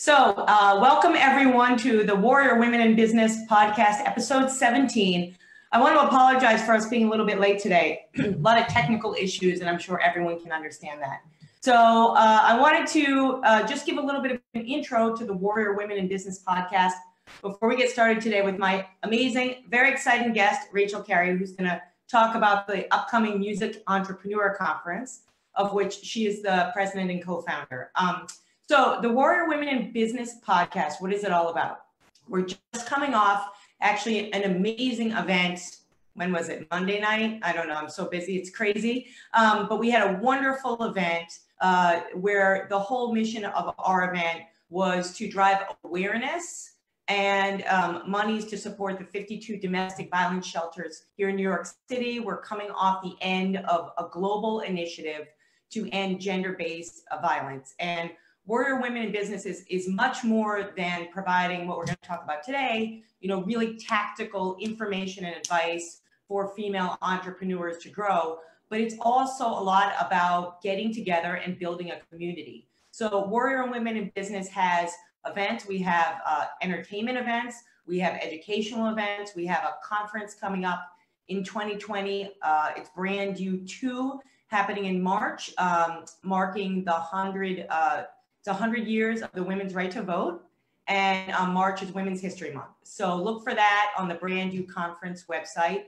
So, uh, welcome everyone to the Warrior Women in Business podcast, episode 17. I want to apologize for us being a little bit late today. a lot of technical issues, and I'm sure everyone can understand that. So, uh, I wanted to uh, just give a little bit of an intro to the Warrior Women in Business podcast before we get started today with my amazing, very exciting guest, Rachel Karry, who's going to talk about the upcoming Music Entrepreneur Conference, of which she is the president and co founder. Um, so, the Warrior Women in Business podcast, what is it all about? We're just coming off actually an amazing event. When was it? Monday night? I don't know. I'm so busy. It's crazy. Um, but we had a wonderful event uh, where the whole mission of our event was to drive awareness and um, monies to support the 52 domestic violence shelters here in New York City. We're coming off the end of a global initiative to end gender-based violence. And Warrior Women in Business is, is much more than providing what we're going to talk about today, you know, really tactical information and advice for female entrepreneurs to grow, but it's also a lot about getting together and building a community. So Warrior Women in Business has events, we have uh, entertainment events, we have educational events, we have a conference coming up in 2020. Uh, it's Brand You two happening in March, um, marking the 100 uh, it's 100 years of the women's right to vote, and um, March is Women's History Month. So look for that on the Brand You Conference website.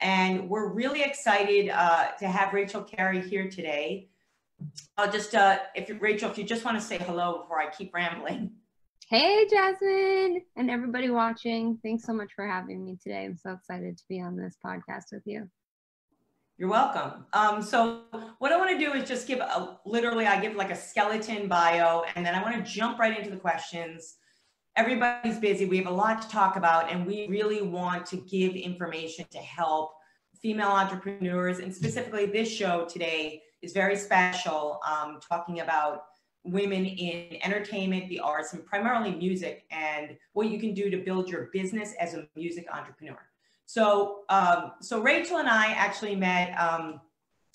And we're really excited uh, to have Rachel Karry here today. I'll just, uh, if Rachel, if you just want to say hello before I keep rambling. Hey, Jasmine, and everybody watching. Thanks so much for having me today. I'm so excited to be on this podcast with you. You're welcome. Um, so what I want to do is just give a, literally, I give like a skeleton bio, and then I want to jump right into the questions. Everybody's busy. We have a lot to talk about, and we really want to give information to help female entrepreneurs. And specifically, this show today is very special, um, talking about women in entertainment, the arts, and primarily music, and what you can do to build your business as a music entrepreneur. So, um, so Rachel and I actually met um,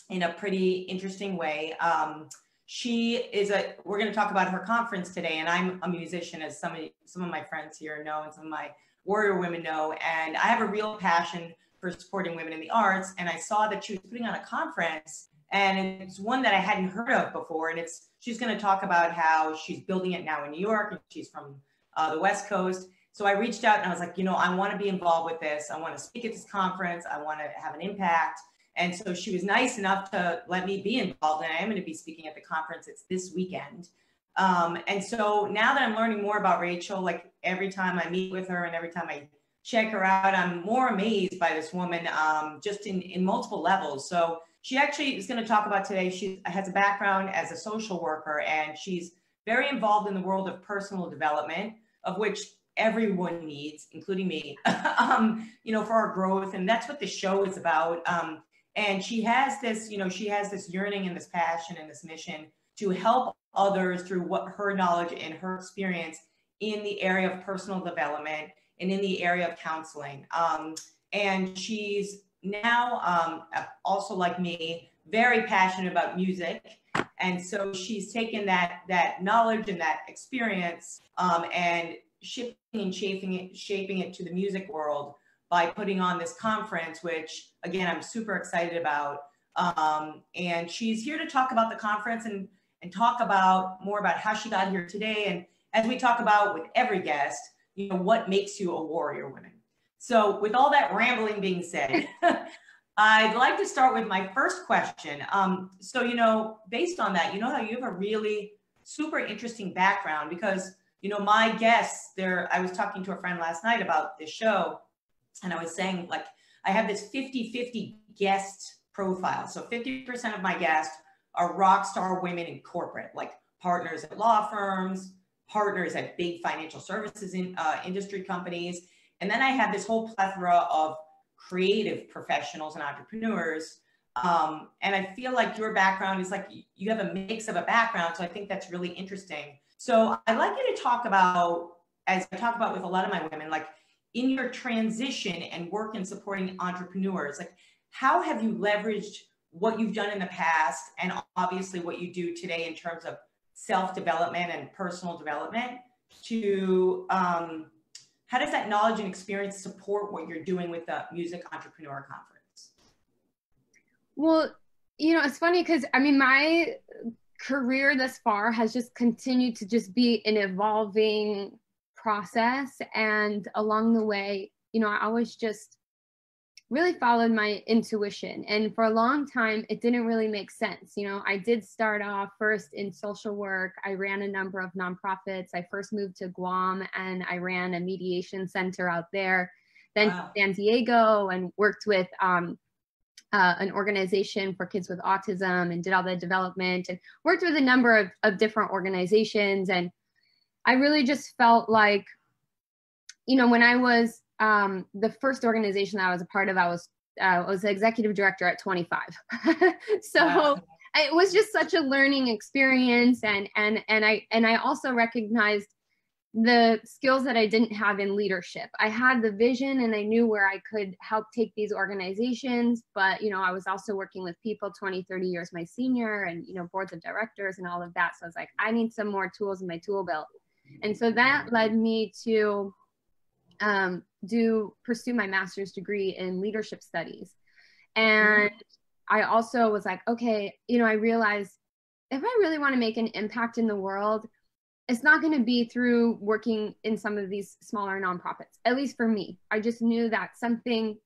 in a pretty interesting way. Um, she is a. We're going to talk about her conference today, and I'm a musician, as some of some of my friends here know, and some of my warrior women know. And I have a real passion for supporting women in the arts. And I saw that she was putting on a conference, and it's one that I hadn't heard of before. And it's she's going to talk about how she's building it now in New York, and she's from uh, the West Coast so I reached out and I was like, you know, I want to be involved with this. I want to speak at this conference. I want to have an impact. And so she was nice enough to let me be involved. And I am going to be speaking at the conference. It's this weekend. Um, and so now that I'm learning more about Rachel, like every time I meet with her and every time I check her out, I'm more amazed by this woman um, just in, in multiple levels. So she actually is going to talk about today. She has a background as a social worker and she's very involved in the world of personal development, of which everyone needs, including me, um, you know, for our growth. And that's what the show is about. Um, and she has this, you know, she has this yearning and this passion and this mission to help others through what her knowledge and her experience in the area of personal development and in the area of counseling. Um, and she's now um, also like me, very passionate about music. And so she's taken that that knowledge and that experience um, and shifting and shaping it, shaping it to the music world by putting on this conference, which again, I'm super excited about. Um, and she's here to talk about the conference and, and talk about more about how she got here today. And as we talk about with every guest, you know, what makes you a warrior woman. So with all that rambling being said, I'd like to start with my first question. Um, so, you know, based on that, you know how you have a really super interesting background because you know, my guests there, I was talking to a friend last night about this show, and I was saying, like, I have this 50 50 guest profile. So 50% of my guests are rock star women in corporate, like partners at law firms, partners at big financial services in, uh, industry companies. And then I have this whole plethora of creative professionals and entrepreneurs. Um, and I feel like your background is like you have a mix of a background. So I think that's really interesting. So I'd like you to talk about, as I talk about with a lot of my women, like in your transition and work in supporting entrepreneurs, like how have you leveraged what you've done in the past and obviously what you do today in terms of self-development and personal development to um, how does that knowledge and experience support what you're doing with the music entrepreneur conference? Well you know it's funny because i mean my career thus far has just continued to just be an evolving process and along the way you know i always just really followed my intuition. And for a long time, it didn't really make sense. You know, I did start off first in social work. I ran a number of nonprofits. I first moved to Guam and I ran a mediation center out there. Then wow. San Diego and worked with um, uh, an organization for kids with autism and did all the development and worked with a number of, of different organizations. And I really just felt like, you know, when I was um, the first organization that I was a part of, I was uh, I was the executive director at 25. so wow. it was just such a learning experience, and and and I and I also recognized the skills that I didn't have in leadership. I had the vision and I knew where I could help take these organizations, but you know, I was also working with people 20, 30 years my senior and you know, boards of directors and all of that. So I was like, I need some more tools in my tool belt. And so that led me to um, do pursue my master's degree in leadership studies. And. I also was like, okay, you know, I realized if I really want to make an impact in the world, it's not going to be through working in some of these smaller nonprofits, at least for me. I just knew that something,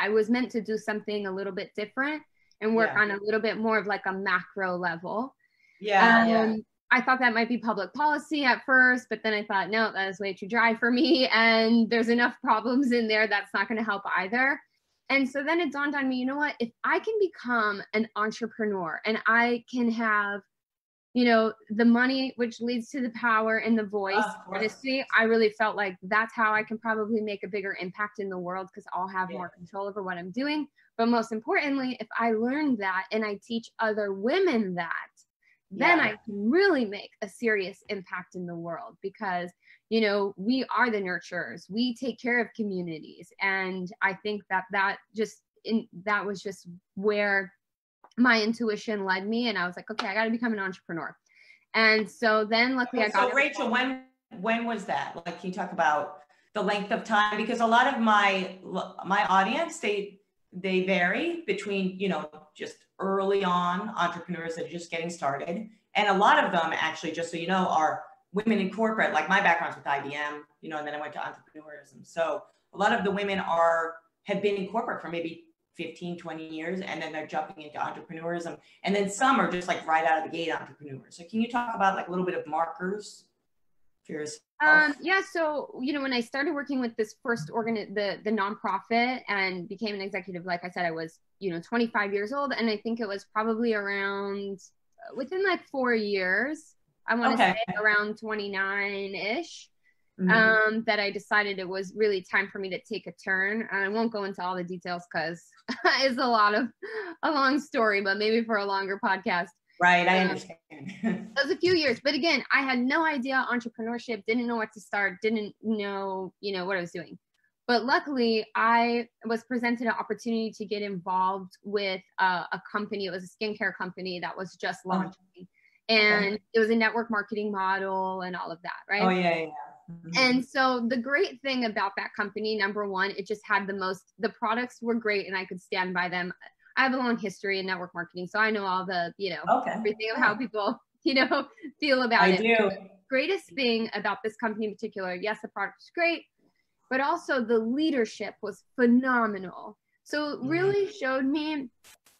I was meant to do something a little bit different and work yeah. on a little bit more of like a macro level. Yeah. Um, yeah. I thought that might be public policy at first, but then I thought, no, that is way too dry for me. And there's enough problems in there that's not going to help either. And so then it dawned on me, you know what? If I can become an entrepreneur and I can have, you know, the money, which leads to the power and the voice, honestly, I really felt like that's how I can probably make a bigger impact in the world because I'll have yeah. more control over what I'm doing. But most importantly, if I learn that and I teach other women that, then yeah. I can really make a serious impact in the world because, you know, we are the nurturers. We take care of communities. And I think that that just, in, that was just where my intuition led me. And I was like, okay, I got to become an entrepreneur. And so then luckily I got. So Rachel, when, when was that? Like, can you talk about the length of time? Because a lot of my, my audience, they, they vary between, you know, just early on entrepreneurs that are just getting started. And a lot of them actually, just so you know, are women in corporate, like my background's with IBM, you know, and then I went to entrepreneurism. So a lot of the women are, have been in corporate for maybe 15, 20 years, and then they're jumping into entrepreneurism. And then some are just like right out of the gate entrepreneurs. So can you talk about like a little bit of markers for yourself? Um, yeah, so you know, when I started working with this first organ, the the nonprofit, and became an executive, like I said, I was you know 25 years old, and I think it was probably around uh, within like four years. I want to okay. say around 29 ish. Mm-hmm. Um, that I decided it was really time for me to take a turn. And I won't go into all the details because it's a lot of a long story, but maybe for a longer podcast. Right, I um, understand. it was a few years, but again, I had no idea entrepreneurship, didn't know what to start, didn't know, you know, what I was doing. But luckily, I was presented an opportunity to get involved with a, a company. It was a skincare company that was just uh-huh. launching, oh. and it was a network marketing model and all of that, right? Oh yeah, yeah. Mm-hmm. And so the great thing about that company, number one, it just had the most. The products were great, and I could stand by them. I have a long history in network marketing, so I know all the, you know, okay. everything of how people, you know, feel about I it. I do. Greatest thing about this company in particular, yes, the product is great, but also the leadership was phenomenal. So it mm-hmm. really showed me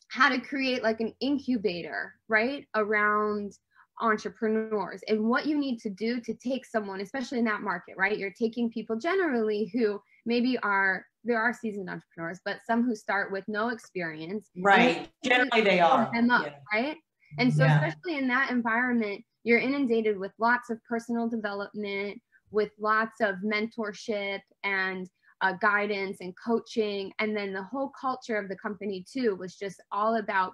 how to create like an incubator, right, around entrepreneurs and what you need to do to take someone, especially in that market, right? You're taking people generally who maybe are there are seasoned entrepreneurs, but some who start with no experience. Right. Generally they are. Them up, yeah. Right. And so yeah. especially in that environment, you're inundated with lots of personal development, with lots of mentorship and uh, guidance and coaching. And then the whole culture of the company too was just all about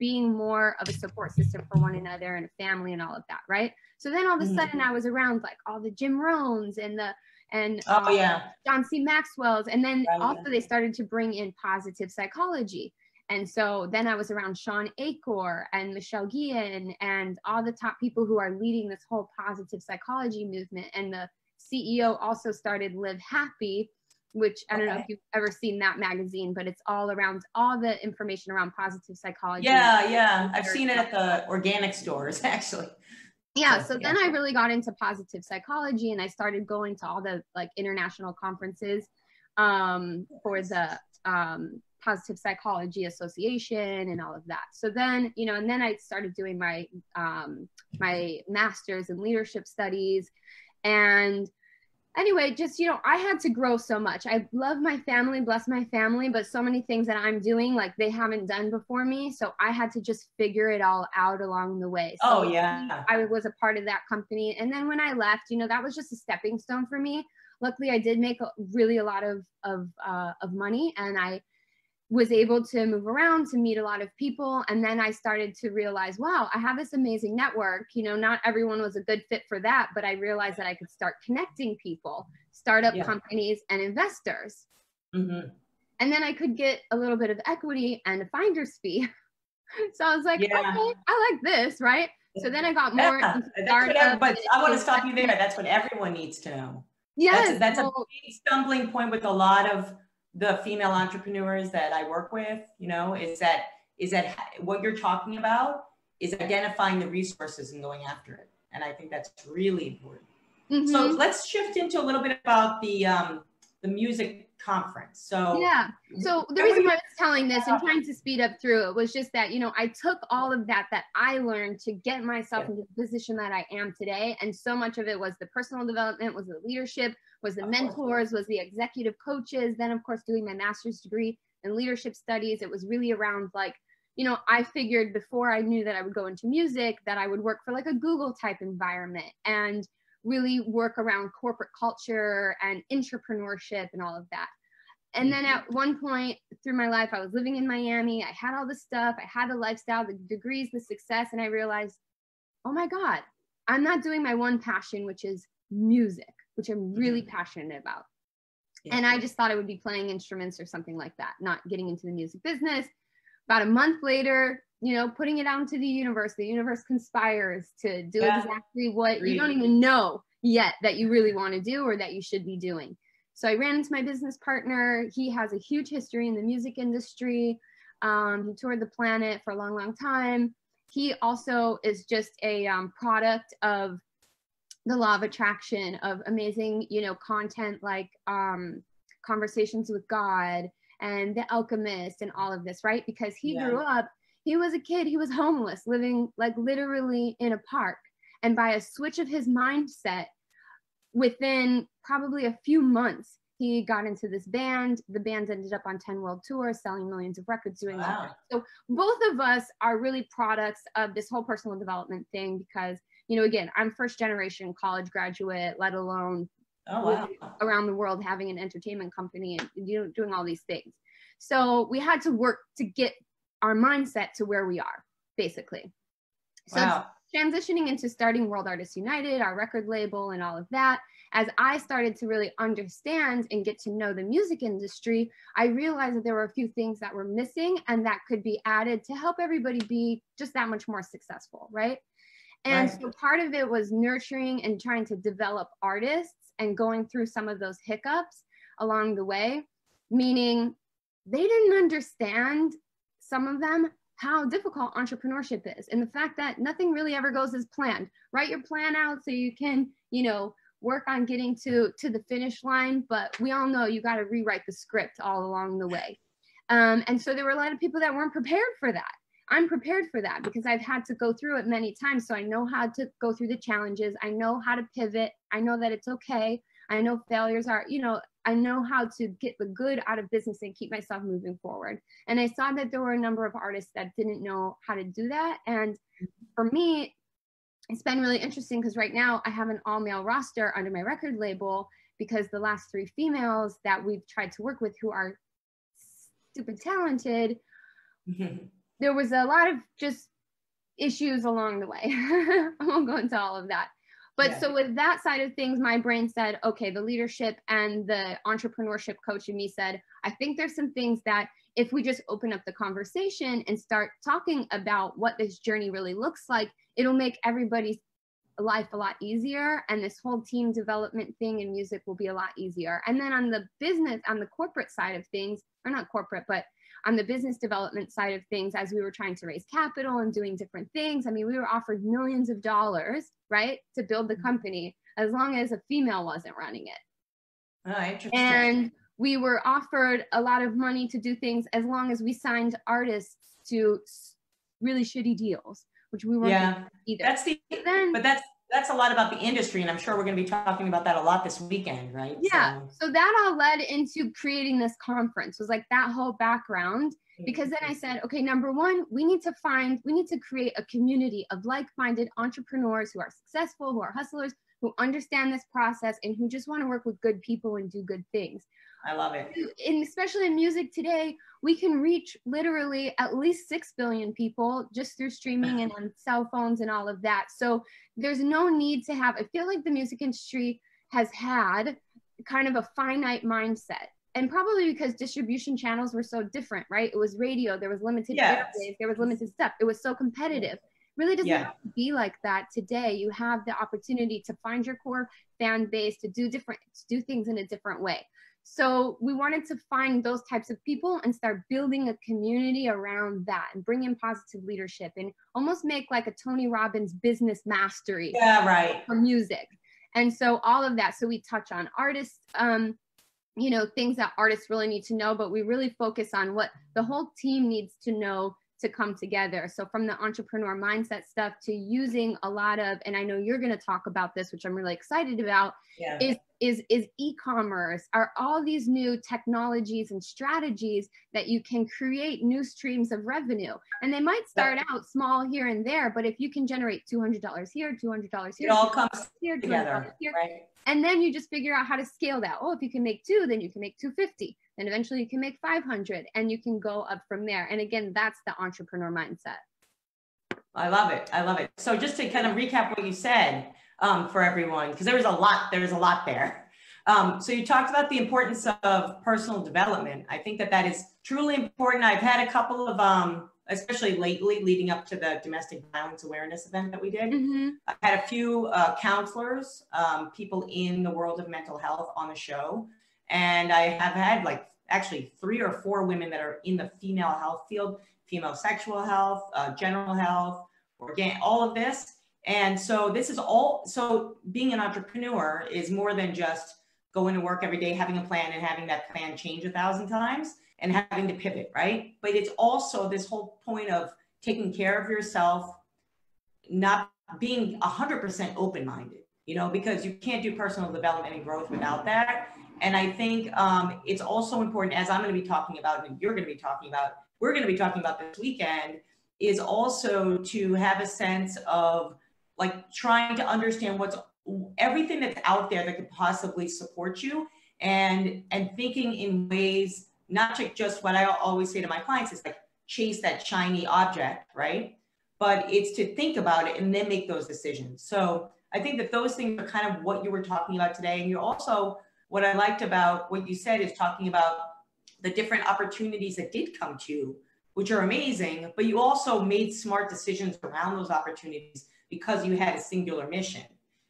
being more of a support system for one another and a family and all of that, right? So then all of a mm-hmm. sudden I was around like all the Jim Rohns and the and oh um, yeah john c maxwell's and then right, also they started to bring in positive psychology And so then I was around Shawn Achor and Michelle Gielan and all the top people who are leading this whole positive psychology movement. And the CEO also started Live Happy, which I don't okay. know if you've ever seen that magazine, but it's all around all the information around positive psychology. Yeah, yeah. I've seen it at the organic stores actually. Yeah, so, so then I really got into positive psychology and I started going to all the like international conferences um, for the um, positive psychology association and all of that so then you know and then i started doing my um, my master's in leadership studies and anyway, just, you know, I had to grow so much. I love my family, bless my family, but so many things that I'm doing, like they haven't done before me. So I had to just figure it all out along the way. So oh, yeah. I was a part of that company. And then when I left, you know, that was just a stepping stone for me. Luckily, I did make a, really a lot of, of, uh, of money and I was able to move around to meet a lot of people. And then i started to realize wow i have this amazing network. You know not everyone was a good fit for that but i realized that i could start connecting people startup yeah. companies and investors. Mm-hmm. and then i could get a little bit of equity and a finder's fee. So i was like yeah. okay i like this right? So then i got more yeah, startup but i want to stop you there. That's what everyone needs to know. Yes. that's, that's well, a big stumbling point with a lot of the female entrepreneurs that I work with, you know, is that is that what you're talking about is identifying the resources and going after it. And I think that's really important. Mm-hmm. So let's shift into a little bit about the um, the music conference. So yeah. So the reason why I was telling this and trying to speed up through it was just that you know I took all of that that I learned to get myself yeah. into the position that I am today, and so much of it was the personal development, was the leadership, was the of mentors, course. was the executive coaches. Then of course doing my master's degree in leadership studies. It was really around like you know, I figured before I knew that I would go into music that I would work for like a Google type environment and really work around corporate culture and entrepreneurship and all of that. And then at one point through my life, I was living in Miami. I had all the stuff, I had the lifestyle, the degrees, the success, and I realized, oh my God, I'm not doing my one passion, which is music, which I'm really mm-hmm. passionate about. Yeah. And I just thought I would be playing instruments or something like that, not getting into the music business. About a month later, you know, putting it out into the universe. The universe conspires to do yeah. exactly what you don't even know yet that you really want to do or that you should be doing. So I ran into my business partner. He has a huge history in the music industry. Um, he toured the planet for a long, long time. He also is just a um, product of the law of attraction, of amazing, you know, content like um, conversations with God and The Alchemist and all of this, right? Because he yeah. grew up he was a kid, he was homeless, living like literally in a park. And by a switch of his mindset, within probably a few months, he got into this band. The band ended up on 10 world tours, selling millions of records, doing wow. that. So both of us are really products of this whole personal development thing because, you know, again, I'm first generation college graduate, let alone oh, wow. around the world having an entertainment company and you know doing all these things. So we had to work to get our mindset to where we are, basically. So wow. transitioning into starting World Artists United, our record label, and all of that, as I started to really understand and get to know the music industry, I realized that there were a few things that were missing and that could be added to help everybody be just that much more successful, right? And right. so part of it was nurturing and trying to develop artists and going through some of those hiccups along the way, meaning they didn't understand some of them how difficult entrepreneurship is and the fact that nothing really ever goes as planned. Write your plan out so you can you know work on getting to to the finish line but we all know you got to rewrite the script all along the way. Um, and so there were a lot of people that weren't prepared for that. I'm prepared for that because i've had to go through it many times so i know how to go through the challenges. I know how to pivot. I know that it's okay. I know failures are you know I know how to get the good out of business and keep myself moving forward. And I saw that there were a number of artists that didn't know how to do that. And for me, it's been really interesting because right now I have an all male roster under my record label because the last three females that we've tried to work with who are super talented, there was a lot of just issues along the way. I won't go into all of that. But yeah. so with that side of things, my brain said, okay, the leadership and the entrepreneurship coach in me said, I think there's some things that if we just open up the conversation and start talking about what this journey really looks like, it'll make everybody's life a lot easier and this whole team development thing in music will be a lot easier and then on the business on the corporate side of things or not corporate but on the business development side of things as we were trying to raise capital and doing different things i mean we were offered millions of dollars right to build the mm-hmm. company as long as a female wasn't running it oh, interesting. and we were offered a lot of money to do things as long as we signed artists to really shitty deals which we weren't yeah. either. That's the then, but that's that's a lot about the industry, and I'm sure we're going to be talking about that a lot this weekend, right? Yeah. So, so that all led into creating this conference. Was like that whole background mm-hmm. because then I said, okay, number one, we need to find, we need to create a community of like-minded entrepreneurs who are successful, who are hustlers, who understand this process, and who just want to work with good people and do good things. I love it. And especially in music today, we can reach literally at least 6 billion people just through streaming and on cell phones and all of that. So there's no need to have, I feel like the music industry has had kind of a finite mindset. And probably because distribution channels were so different, right? It was radio, there was limited yes. airwaves, there was limited stuff. It was so competitive. Really doesn't yeah. have to be like that today. You have the opportunity to find your core fan base, to do different, to do things in a different way. So we wanted to find those types of people and start building a community around that and bring in positive leadership and almost make like a Tony Robbins business mastery. Yeah, right. For music. And so all of that. So we touch on artists, um, you know, things that artists really need to know, but we really focus on what the whole team needs to know to come together. So from the entrepreneur mindset stuff to using a lot of, and I know you're going to talk about this, which I'm really excited about, yeah. is is is e-commerce. Are all these new technologies and strategies that you can create new streams of revenue? And they might start out small here and there but if you can generate $200 here $200 here it all comes here, together here, right? and then you just figure out how to scale that. Oh if you can make two then you can make 250 then eventually you can make 500 and you can go up from there. And again that's the entrepreneur mindset. I love it. I love it. So just to kind of recap what you said um, for everyone because there was a lot there was a lot there. Um, so you talked about the importance of personal development. I think that that is truly important. I've had a couple of um, especially lately leading up to the domestic violence awareness event that we did mm-hmm. i've had a few uh, counselors um, people in the world of mental health on the show. And i have had like actually three or four women that are in the female health field female sexual health uh, general health organ all of this and so this is all, so being an entrepreneur is more than just going to work every day, having a plan and having that plan change a thousand times and having to pivot, right? But it's also this whole point of taking care of yourself, not being 100% open minded, you know, because you can't do personal development and growth without that. And I think um, it's also important, as I'm going to be talking about, and you're going to be talking about, we're going to be talking about this weekend, is also to have a sense of like trying to understand what's everything that's out there that could possibly support you and and thinking in ways not to just what i always say to my clients is like chase that shiny object right? But it's to think about it and then make those decisions. So i think that those things are kind of what you were talking about today. And you're also what i liked about what you said is talking about the different opportunities that did come to you which are amazing but you also made smart decisions around those opportunities because you had a singular mission.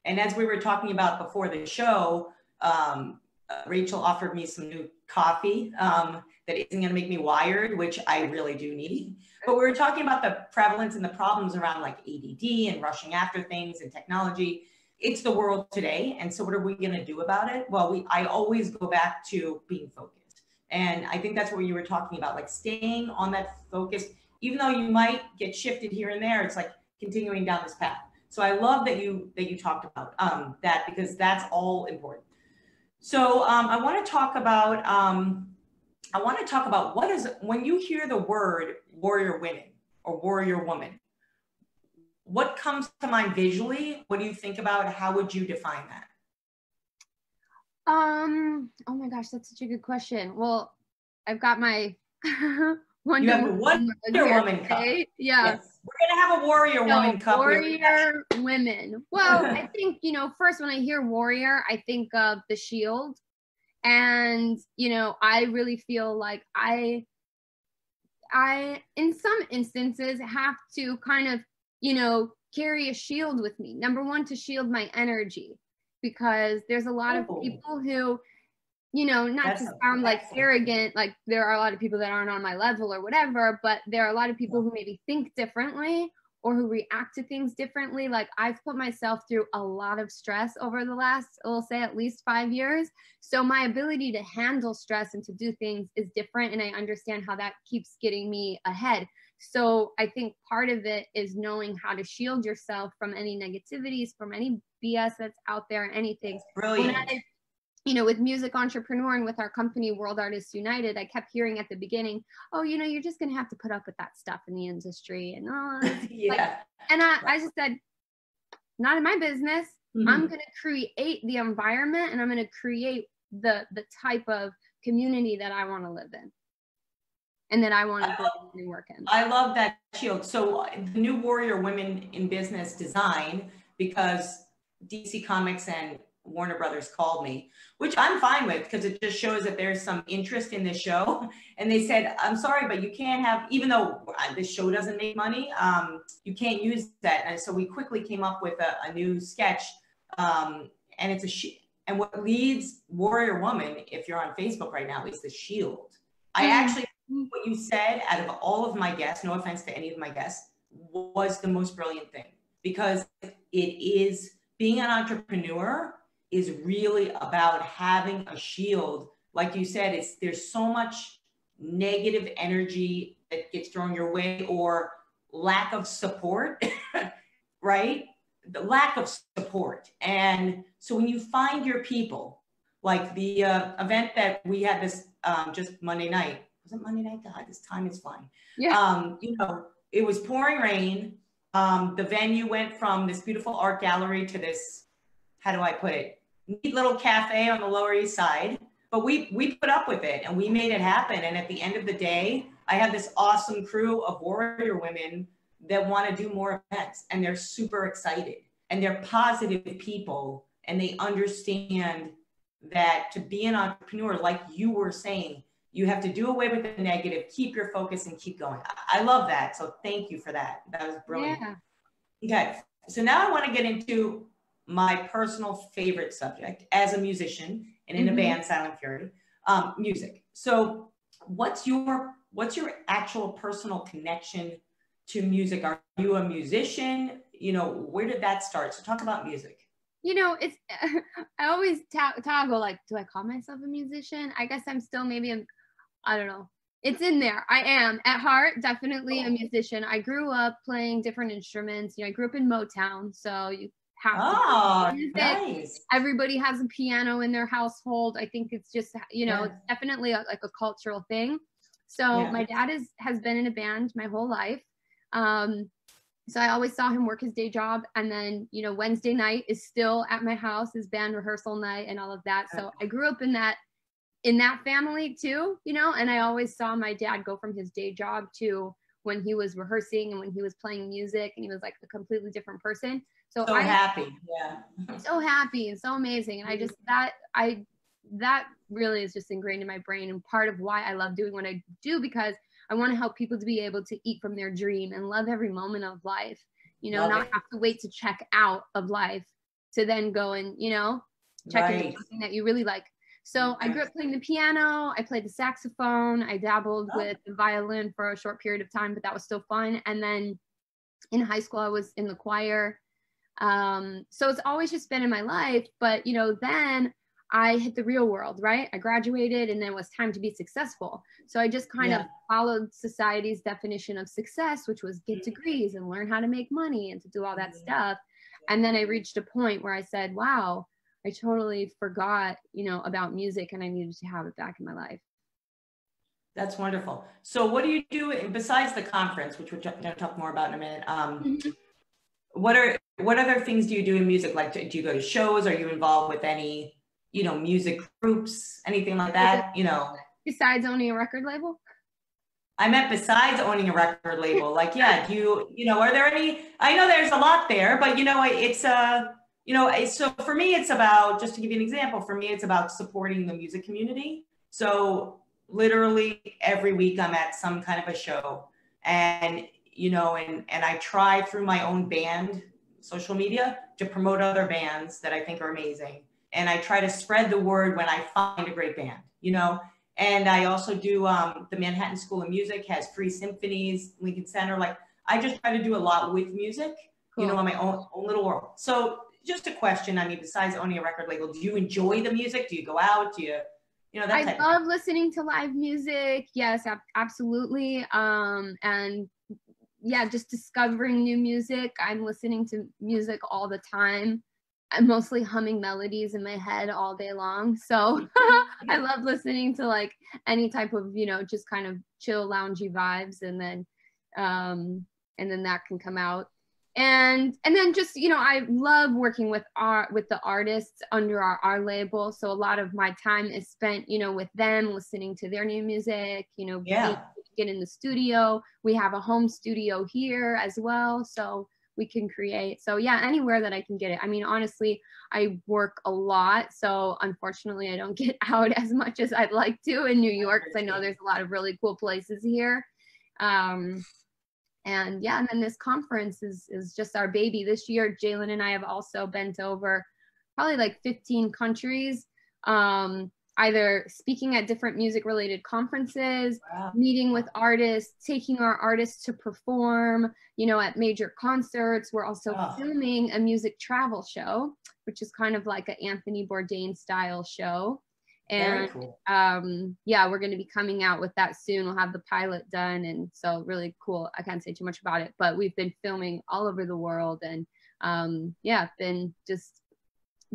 And as we were talking about before the show, um, uh, Rachel offered me some new coffee um, that isn't going to make me wired, which I really do need. But we were talking about the prevalence and the problems around like ADD and rushing after things and technology. It's the world today. And so what are we going to do about it? Well, we I always go back to being focused. And I think that's what you were talking about, like staying on that focus, even though you might get shifted here and there, it's like continuing down this path. So I love that you that you talked about um, that because that's all important. So um, I want to talk about um, I want to talk about what is when you hear the word warrior women or warrior woman. What comes to mind visually? What do you think about? How would you define that? Um. Oh my gosh, that's such a good question. Well, I've got my Wonder you have the Wonder Woman Cup. Yeah. Yes. We're gonna have a Warrior no, Woman Cup. Warrior Women. Well, I think you know. First, when I hear Warrior, I think of the Shield, and you know, I really feel like I I, in some instances, have to kind of, you know, carry a shield with me. Number one, to shield my energy, because there's a lot Oh. of people who, you know, not That's to sound like arrogant, like there are a lot of people that aren't on my level or whatever, but there are a lot of people who maybe think differently or who react to things differently. Like I've put myself through a lot of stress over the last, we'll say at least five years. So my ability to handle stress and to do things is different. And I understand how that keeps getting me ahead. So I think part of it is knowing how to shield yourself from any negativities, from any BS that's out there, anything. When Brilliant. I, you know, with music entrepreneur and with our company World Artists United, I kept hearing at the beginning, "Oh, you know, you're just gonna have to put up with that stuff in the industry," and oh, yeah. and I, I just said, "Not in my business. Mhm. I'm gonna create the environment, and I'm gonna create the the type of community that I want to live in, and that I want to I go and work in." I love that shield. So uh, the new Warrior Women in Business design, because DC Comics and Warner Brothers called me, which I'm fine with because it just shows that there's some interest in this show. And they said, I'm sorry, but you can't have, even though uh, this show doesn't make money, um, you can't use that. And so we quickly came up with a, a new sketch. Um, and it's a, sh- and what leads Warrior Woman, if you're on Facebook right now, is the shield. I Mhm. actually what you said out of all of my guests, no offense to any of my guests, was the most brilliant thing because it is being an entrepreneur is really about having a shield. Like you said, it's there's so much negative energy that gets thrown your way or lack of support, right? The lack of support. And so when you find your people, like the uh, event that we had this um, just Monday night, was it Monday night? God, this time is flying. Yeah. Um, you know, it was pouring rain. Um, the venue went from this beautiful art gallery to this, how do I put it? Neat little cafe on the Lower East Side. But we we put up with it and we made it happen. And at the end of the day, I have this awesome crew of warrior women that want to do more events and they're super excited and they're positive people and they understand that to be an entrepreneur, like you were saying, you have to do away with the negative, keep your focus and keep going. I, love that. So thank you for that. That was brilliant. Yeah. Okay. So now I want to get into my personal favorite subject as a musician and in Mhm. a band, Silent Fury, um, music. So what's your what's your actual personal connection to music? Are you a musician? You know, where did that start? So talk about music. you know it's i always toggle like do i call myself a musician i guess i'm still maybe a, i don't know it's in there i am at heart definitely a musician i grew up playing different instruments you know i grew up in motown so you Oh, nice. everybody has a piano in their household i think it's just you know Yeah. it's definitely a, like a cultural thing so Yeah. my dad is has been in a band my whole life um so I always saw him work his day job. And then, you know, Wednesday night is still at my house, his band rehearsal night and all of that. So I grew up in that in that family too, you know, and I always saw my dad go from his day job to when he was rehearsing and when he was playing music and he was like a completely different person. So, So I happy. Yeah. so happy and so amazing. And I just that I that really is just ingrained in my brain and part of why I love doing what I do because I want to help people to be able to eat from their dream and love every moment of life. You know, Love not it. have to wait to check out of life to then go and, you know, check into something that you really like. So I grew up playing the piano, I played the saxophone, I dabbled Oh. with the violin for a short period of time, but that was still fun. And then in high school, I was in the choir. Um, so it's always just been in my life. But you know, then I hit the real world, right? I graduated and then it was time to be successful. So I just kind of followed society's definition of success, which was get degrees and learn how to make money and to do all that Mhm. stuff. And then I reached a point where I said, wow, I totally forgot, you know, about music and I needed to have it back in my life. That's wonderful. So what do you do besides the conference, which we're going to talk more about in a minute? Um, Mhm. what are what other things do you do in music? Like, do you go to shows? Are you involved with any, you know, music groups, anything like that? You know, Besides owning a record label? I meant besides owning a record label. Like, yeah, do you, you know, are there any? I know there's a lot there, but you know, it's uh, you know, so for me, it's about just to give you an example. For me, it's about supporting the music community. So, literally every week I'm at some kind of a show and you know and and I try through my own band social media to promote other bands that I think are amazing. And I try to spread the word when I find a great band you know? And I also do um, the Manhattan School of Music has free symphonies Lincoln Center like I just try to do a lot with music cool. you know on my own, own little world. So just a question I mean besides owning a record label do you enjoy the music? Do you go out? Do you you know i love listening to live music. Yes ab- absolutely. Um and yeah just discovering new music. I'm listening to music all the time. I'm mostly humming melodies in my head all day long. So i love listening to like any type of you know just kind of chill loungy vibes and then um and then that can come out. And and then just you know i love working with our with the artists under our, our label. So a lot of my time is spent you know with them listening to their new music you know yeah. Get in the studio. We have a home studio here as well so we can create. So yeah anywhere that i can get it. I mean honestly i work a lot so unfortunately i don't get out as much as i'd like to in new york because i know there's a lot of really cool places here. Um and yeah and then this conference is is just our baby. This year jalen and i have also bent over probably like 15 countries. Um either speaking at different music related conferences wow. meeting with artists taking our artists to perform you know at major concerts we're also oh. filming a music travel show which is kind of like an anthony bourdain style show and cool. um, yeah we're going to be coming out with that soon we'll have the pilot done and so really cool i can't say too much about it but we've been filming all over the world and um, yeah been just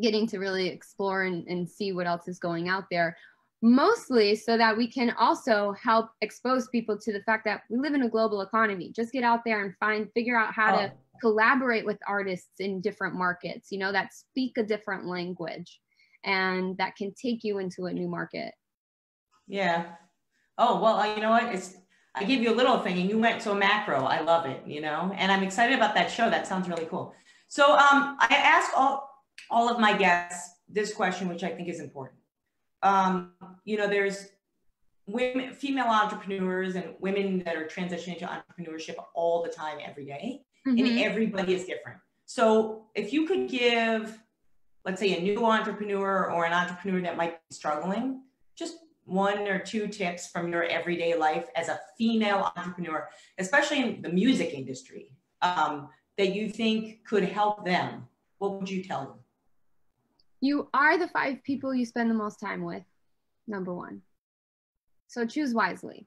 getting to really explore and, and see what else is going out there mostly so that we can also help expose people to the fact that we live in a global economy just get out there and find figure out how oh. to collaborate with artists in different markets you know that speak a different language and that can take you into a new market. Yeah. Oh, well, you know what? It's I gave you a little thing and you went to a macro. I love it, you know, and I'm excited about that show. That sounds really cool. So um, I ask all, all of my guests this question, which I think is important. Um, you know, there's women, female entrepreneurs and women that are transitioning to entrepreneurship all the time, every day, mm-hmm. and everybody is different. So if you could give let's say a new entrepreneur or an entrepreneur that might be struggling, just one or two tips from your everyday life as a female entrepreneur, especially in the music industry, um, that you think could help them, what would you tell them? You are the five people you spend the most time with, number one. So choose wisely.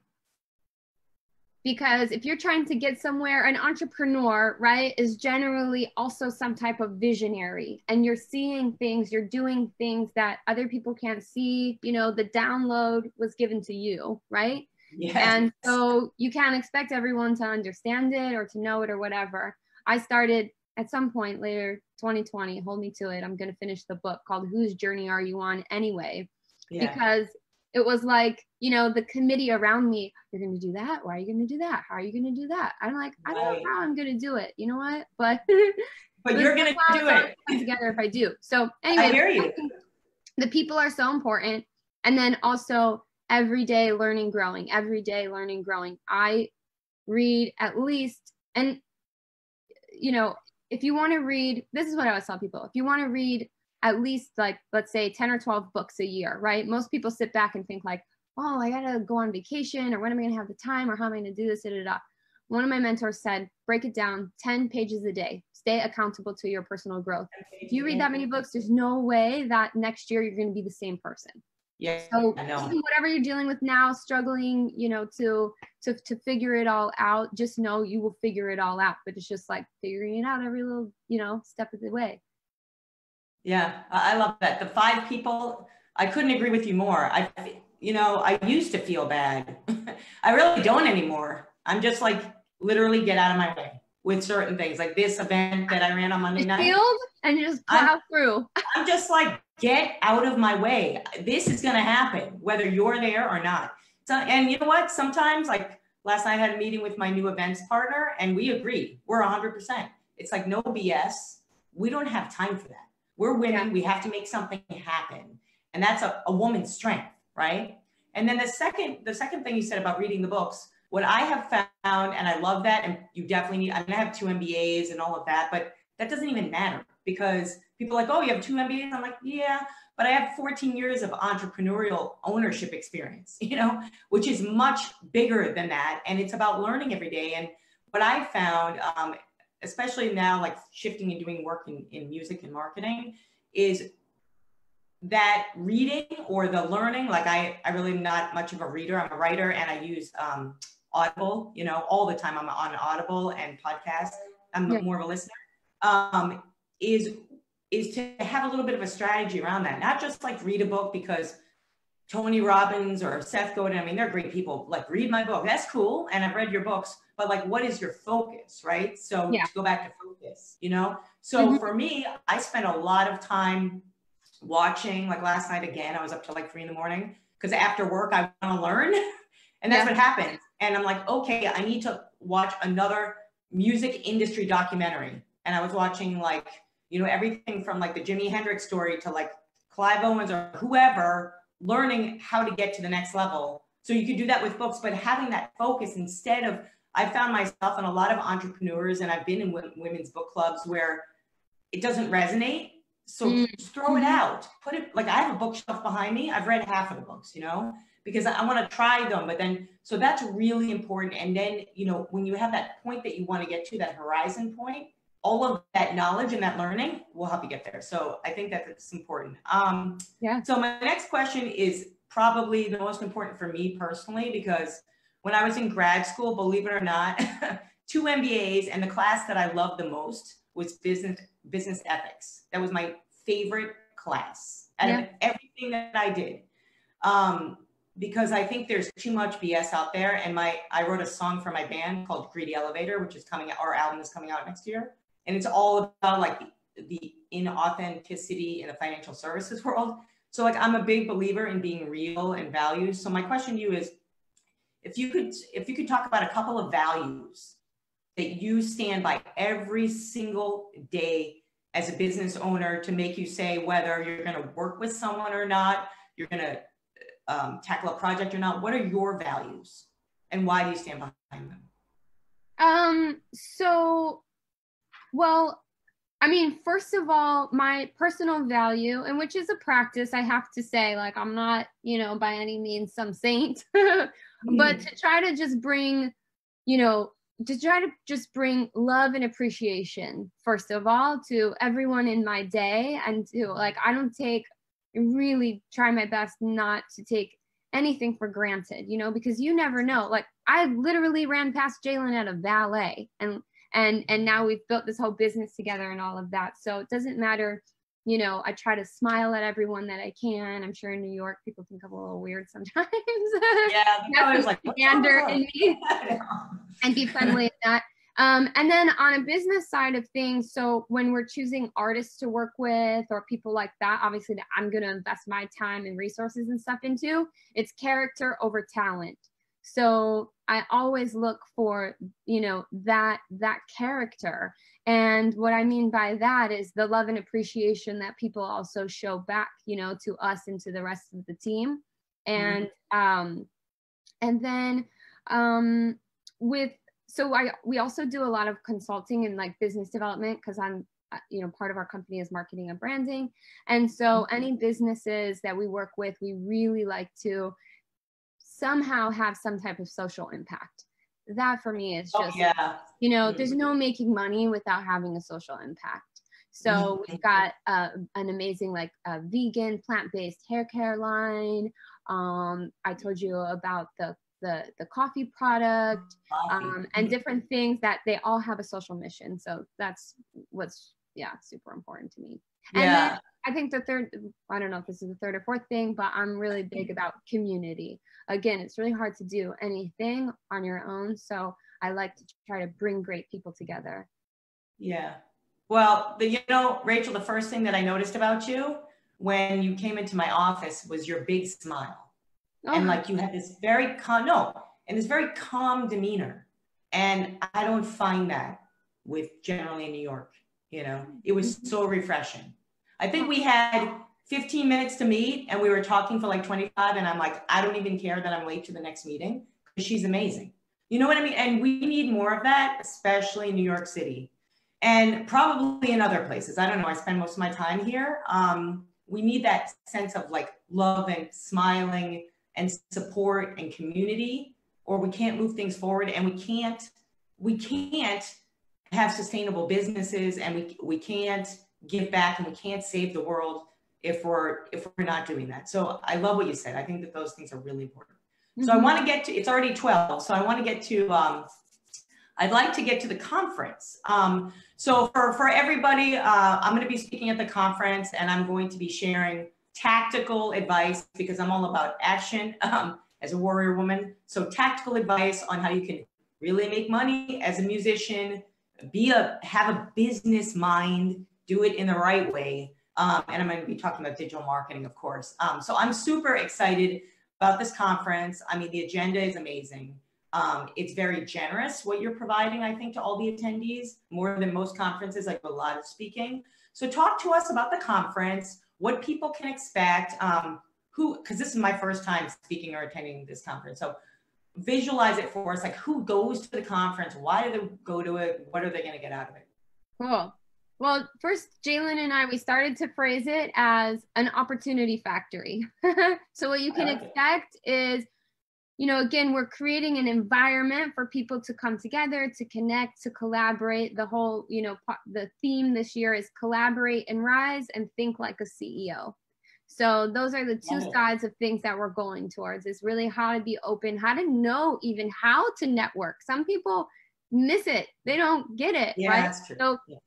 Because if you're trying to get somewhere an entrepreneur right is generally also some type of visionary. And you're seeing things you're doing things that other people can't see. You know the download was given to you right? Yes. and so you can't expect everyone to understand it or to know it or whatever. I started at some point later 2020 hold me to it. I'm going to finish the book called whose journey are you on anyway? Yeah. because it was like you know the committee around me you're going to do that? Why are you going to do that? How are you going to do that? I'm like i don't know how i'm going to do it. You know what? But but you're going to do it. together if i do. So anyway I hear you. the people are so important. And then also everyday learning growing everyday learning growing. I read at least and you know if you want to read this is what i always tell people if you want to read at least like let's say 10 or 12 books a year right? Most people sit back and think like oh i gotta go on vacation or when am i gonna have the time? or how am i gonna do this? da, da, da. one of my mentors said break it down 10 pages a day. Stay accountable to your personal growth. If you read that many books there's no way that next year you're gonna be the same person yeah so whatever you're dealing with now struggling you know to to to figure it all out just know you will figure it all out but it's just like figuring it out every little you know step of the way yeah, I love that. The five people, I couldn't agree with you more. I, you know, I used to feel bad. I really don't anymore. I'm just like literally get out of my way with certain things, like this event that I ran on Monday night. Field and you just plow I'm, through. I'm just like, get out of my way. This is gonna happen, whether you're there or not. So, and you know what? Sometimes, like last night, I had a meeting with my new events partner, and we agreed. We're 100%. It's like no BS. We don't have time for that we're women. Yeah. We have to make something happen. And that's a, a woman's strength, right? And then the second, the second thing you said about reading the books, what I have found, and I love that, and you definitely need, I mean, I have two MBAs and all of that, but that doesn't even matter because people are like, oh, you have two MBAs? I'm like, yeah, but I have 14 years of entrepreneurial ownership experience, you know, which is much bigger than that. And it's about learning every day. And what I found, um, especially now, like shifting and doing work in, in music and marketing, is that reading or the learning, like I, I really am not much of a reader. I'm a writer and I use um, Audible, you know, all the time. I'm on Audible and podcasts. I'm yeah. more of a listener. Um, is is to have a little bit of a strategy around that, not just like read a book because Tony Robbins or Seth Godin, I mean, they're great people. Like, read my book. That's cool. And I've read your books, but like, what is your focus, right? So, yeah. go back to focus, you know? So, mm-hmm. for me, I spent a lot of time watching. Like, last night again, I was up till like three in the morning because after work, I want to learn. and that's yeah. what happened. And I'm like, okay, I need to watch another music industry documentary. And I was watching like, you know, everything from like the Jimi Hendrix story to like Clive Owens or whoever, learning how to get to the next level. So you could do that with books, but having that focus instead of, I found myself in a lot of entrepreneurs and I've been in women's book clubs where it doesn't resonate. So mm. just throw it out, put it like I have a bookshelf behind me. I've read half of the books, you know, because I, I want to try them. But then, so that's really important. And then, you know, when you have that point that you want to get to, that horizon point, all of that knowledge and that learning will help you get there. So I think that it's important. Um, yeah. So my next question is probably the most important for me personally because when I was in grad school, believe it or not, two MBAs and the class that I loved the most was business business ethics. That was my favorite class out yeah. of everything that I did. Um, because I think there's too much BS out there. And my I wrote a song for my band called Greedy Elevator, which is coming out, our album is coming out next year and it's all about like the inauthenticity in the financial services world. So like I'm a big believer in being real and values. So my question to you is if you could if you could talk about a couple of values that you stand by every single day as a business owner to make you say whether you're going to work with someone or not, you're going to um, tackle a project or not. What are your values and why do you stand behind them? Um, so well, I mean, first of all, my personal value, and which is a practice, I have to say, like, I'm not, you know, by any means some saint, mm-hmm. but to try to just bring, you know, to try to just bring love and appreciation, first of all, to everyone in my day, and to like, I don't take, really try my best not to take anything for granted, you know, because you never know. Like, I literally ran past Jalen at a valet and and and now we've built this whole business together and all of that. So it doesn't matter you know i try to smile at everyone that i can. I'm sure in new york people think i'm a little weird sometimes. Yeah that's like gander in me. And be friendly at that. Um, and then on a business side of things, so when we're choosing artists to work with or people like that, obviously that I'm going to invest my time and resources and stuff into, it's character over talent. So I always look for, you know, that that character. And what I mean by that is the love and appreciation that people also show back, you know, to us and to the rest of the team. And mm-hmm. um and then um with so I we also do a lot of consulting and like business development because I'm uh, you know part of our company is marketing and branding and so mm-hmm. any businesses that we work with we really like to somehow have some type of social impact. That for me is oh, just, oh, yeah. you know, there's no making money without having a social impact. So mm-hmm. we've got uh, an amazing like uh, vegan plant-based hair care line. Um, I told you about the the the coffee product um, and different things that they all have a social mission. So that's what's yeah super important to me. And yeah. I think the third, I don't know if this is the third or fourth thing, but I'm really big about community. Again, it's really hard to do anything on your own. So I like to try to bring great people together. Yeah. Well, the, you know, Rachel, the first thing that I noticed about you when you came into my office was your big smile. Oh. And uh-huh. like you had this very calm, no, and this very calm demeanor. And I don't find that with generally in New York, you know, it was mm-hmm. so refreshing. I think we had 15 minutes to meet and we were talking for like 25 and I'm like, I don't even care that I'm late to the next meeting because she's amazing. You know what I mean? And we need more of that, especially in New York City and probably in other places. I don't know. I spend most of my time here. Um, we need that sense of like love and smiling and support and community, or we can't move things forward and we can't, we can't have sustainable businesses and we, we can't give back and we can't save the world if we're if we're not doing that. So I love what you said. I think that those things are really important. Mm-hmm. So I mm-hmm. want to get to it's already 12. So I want to get to um, I'd like to get to the conference. Um, so for, for everybody, uh, I'm going to be speaking at the conference and I'm going to be sharing tactical advice because I'm all about action um, as a warrior woman. So tactical advice on how you can really make money as a musician, be a have a business mind, do it in the right way. Um, and I'm going to be talking about digital marketing, of course. Um, so I'm super excited about this conference. I mean, the agenda is amazing. Um, it's very generous what you're providing, I think, to all the attendees, more than most conferences, like a lot of speaking. So talk to us about the conference, what people can expect, um, who, because this is my first time speaking or attending this conference. So visualize it for us, like who goes to the conference, why do they go to it, what are they going to get out of it? Cool. Well, first, Jalen and I, we started to phrase it as an opportunity factory. so, what you can like expect it. is, you know, again, we're creating an environment for people to come together, to connect, to collaborate. The whole, you know, the theme this year is collaborate and rise and think like a CEO. So those are the two sides of things that we're going towards is really how to be open, how to know even how to network. Some people miss it. They don't get it, yeah, right? So yeah.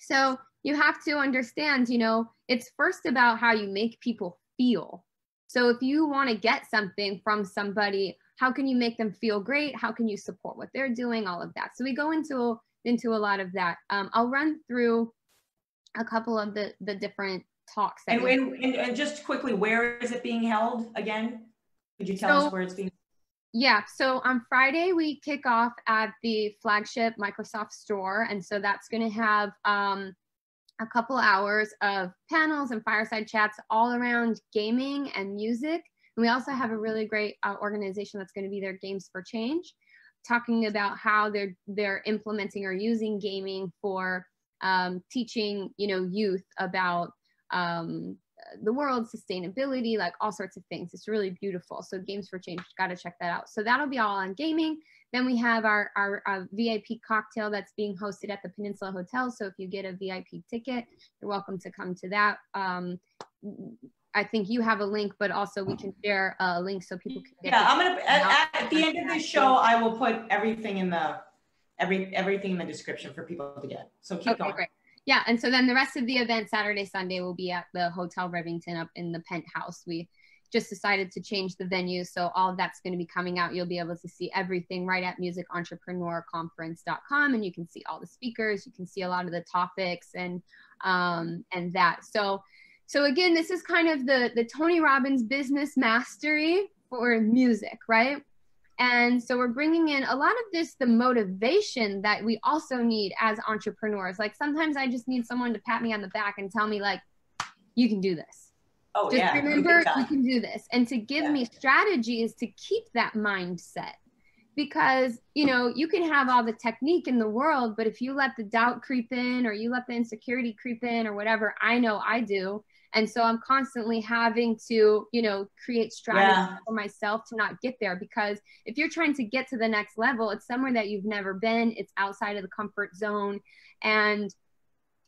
So you have to understand, you know, it's first about how you make people feel. So if you want to get something from somebody, how can you make them feel great? How can you support what they're doing? All of that. So we go into into a lot of that. Um, I'll run through a couple of the the different talks. And, and, and, just quickly, where is it being held again? Could you tell so, us where it's being? Yeah, so on Friday we kick off at the flagship Microsoft store, and so that's going to have um, a couple hours of panels and fireside chats all around gaming and music. And we also have a really great uh, organization that's going to be there, Games for Change, talking about how they're they're implementing or using gaming for um, teaching, you know, youth about um, the world, sustainability, like all sorts of things. It's really beautiful. So Games for Change, got to check that out. So that'll be all on gaming. Then we have our, our, our, VIP cocktail that's being hosted at the Peninsula Hotel. So if you get a VIP ticket, you're welcome to come to that. Um, I think you have a link, but also we can share a link so people can get. Yeah, I'm gonna at, at, the end of this show, I will put everything in the every everything in the description for people to get. So keep okay, going. Great yeah and so then the rest of the event saturday sunday will be at the hotel rivington up in the penthouse. We just decided to change the venue so all that's going to be coming out. You'll be able to see everything right at musicentrepreneurconference.com and you can see all the speakers. You can see a lot of the topics and um and that. So so again this is kind of the the tony robbins business mastery for music right and so we're bringing in a lot of this, the motivation that we also need as entrepreneurs. Like sometimes I just need someone to pat me on the back and tell me, like, you can do this. Oh, just yeah. remember you can do this. And to give yeah. me strategies to keep that mindset. Because, you know, you can have all the technique in the world, but if you let the doubt creep in or you let the insecurity creep in or whatever, I know I do and so i'm constantly having to you know create strategies yeah. for myself to not get there because if you're trying to get to the next level it's somewhere that you've never been it's outside of the comfort zone and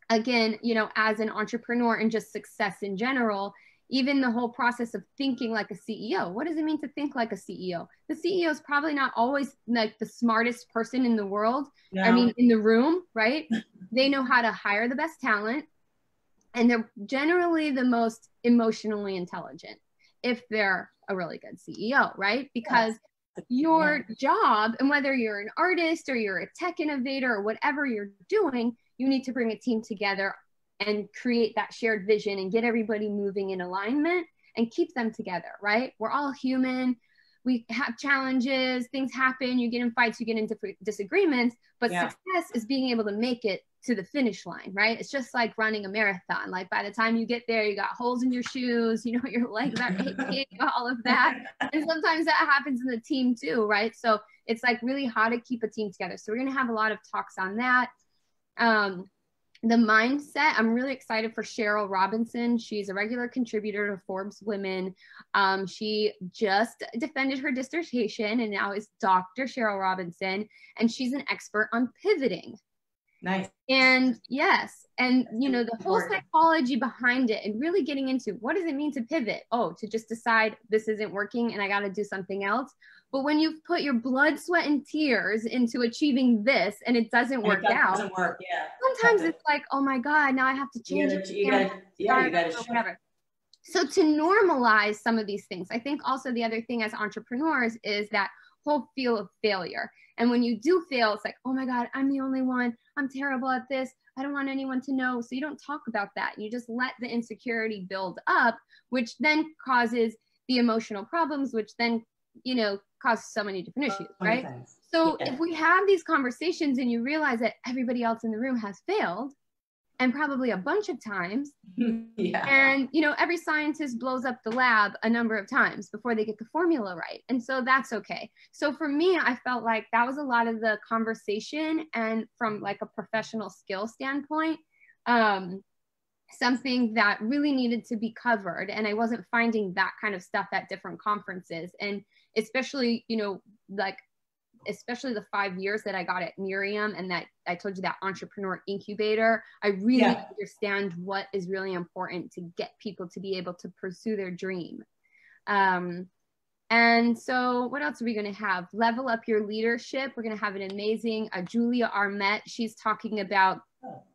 again you know as an entrepreneur and just success in general even the whole process of thinking like a CEO. What does it mean to think like a CEO? The CEO is probably not always like the smartest person in the world. No. I mean, in the room, right? they know how to hire the best talent and they're generally the most emotionally intelligent if they're a really good CEO, right? Because yes. your yeah. job, and whether you're an artist or you're a tech innovator or whatever you're doing, you need to bring a team together and create that shared vision and get everybody moving in alignment and keep them together, right? We're all human. We have challenges, things happen, you get in fights, you get into disagreements, but yeah. success is being able to make it to the finish line, right? It's just like running a marathon. Like by the time you get there, you got holes in your shoes, you know, your legs are aching, all of that. And sometimes that happens in the team too, right? So it's like really how to keep a team together. So we're gonna have a lot of talks on that. Um, the mindset i'm really excited for cheryl robinson she's a regular contributor to forbes women um, she just defended her dissertation and now is dr cheryl robinson and she's an expert on pivoting Nice. And yes, and you know, the whole psychology behind it and really getting into what does it mean to pivot? Oh, to just decide this isn't working and I got to do something else. But when you've put your blood, sweat, and tears into achieving this and it doesn't work it out, doesn't work. Yeah. Sometimes it's like, oh my God, now I have to change you it. Gotta, you gotta, yeah, you gotta whatever. So to normalize some of these things, I think also the other thing as entrepreneurs is that whole feel of failure. And when you do fail, it's like, oh my God, I'm the only one. I'm terrible at this. I don't want anyone to know. So you don't talk about that. You just let the insecurity build up, which then causes the emotional problems, which then, you know, causes so many different issues, right? So yeah. if we have these conversations and you realize that everybody else in the room has failed, and probably a bunch of times. yeah. And you know, every scientist blows up the lab a number of times before they get the formula right. And so that's okay. So for me, I felt like that was a lot of the conversation and from like a professional skill standpoint, um, something that really needed to be covered. And I wasn't finding that kind of stuff at different conferences. And especially, you know, like especially the five years that I got at Miriam and that I told you that entrepreneur incubator, I really yeah. understand what is really important to get people to be able to pursue their dream. Um, and so, what else are we going to have? Level up your leadership. We're going to have an amazing uh, Julia Armet. She's talking about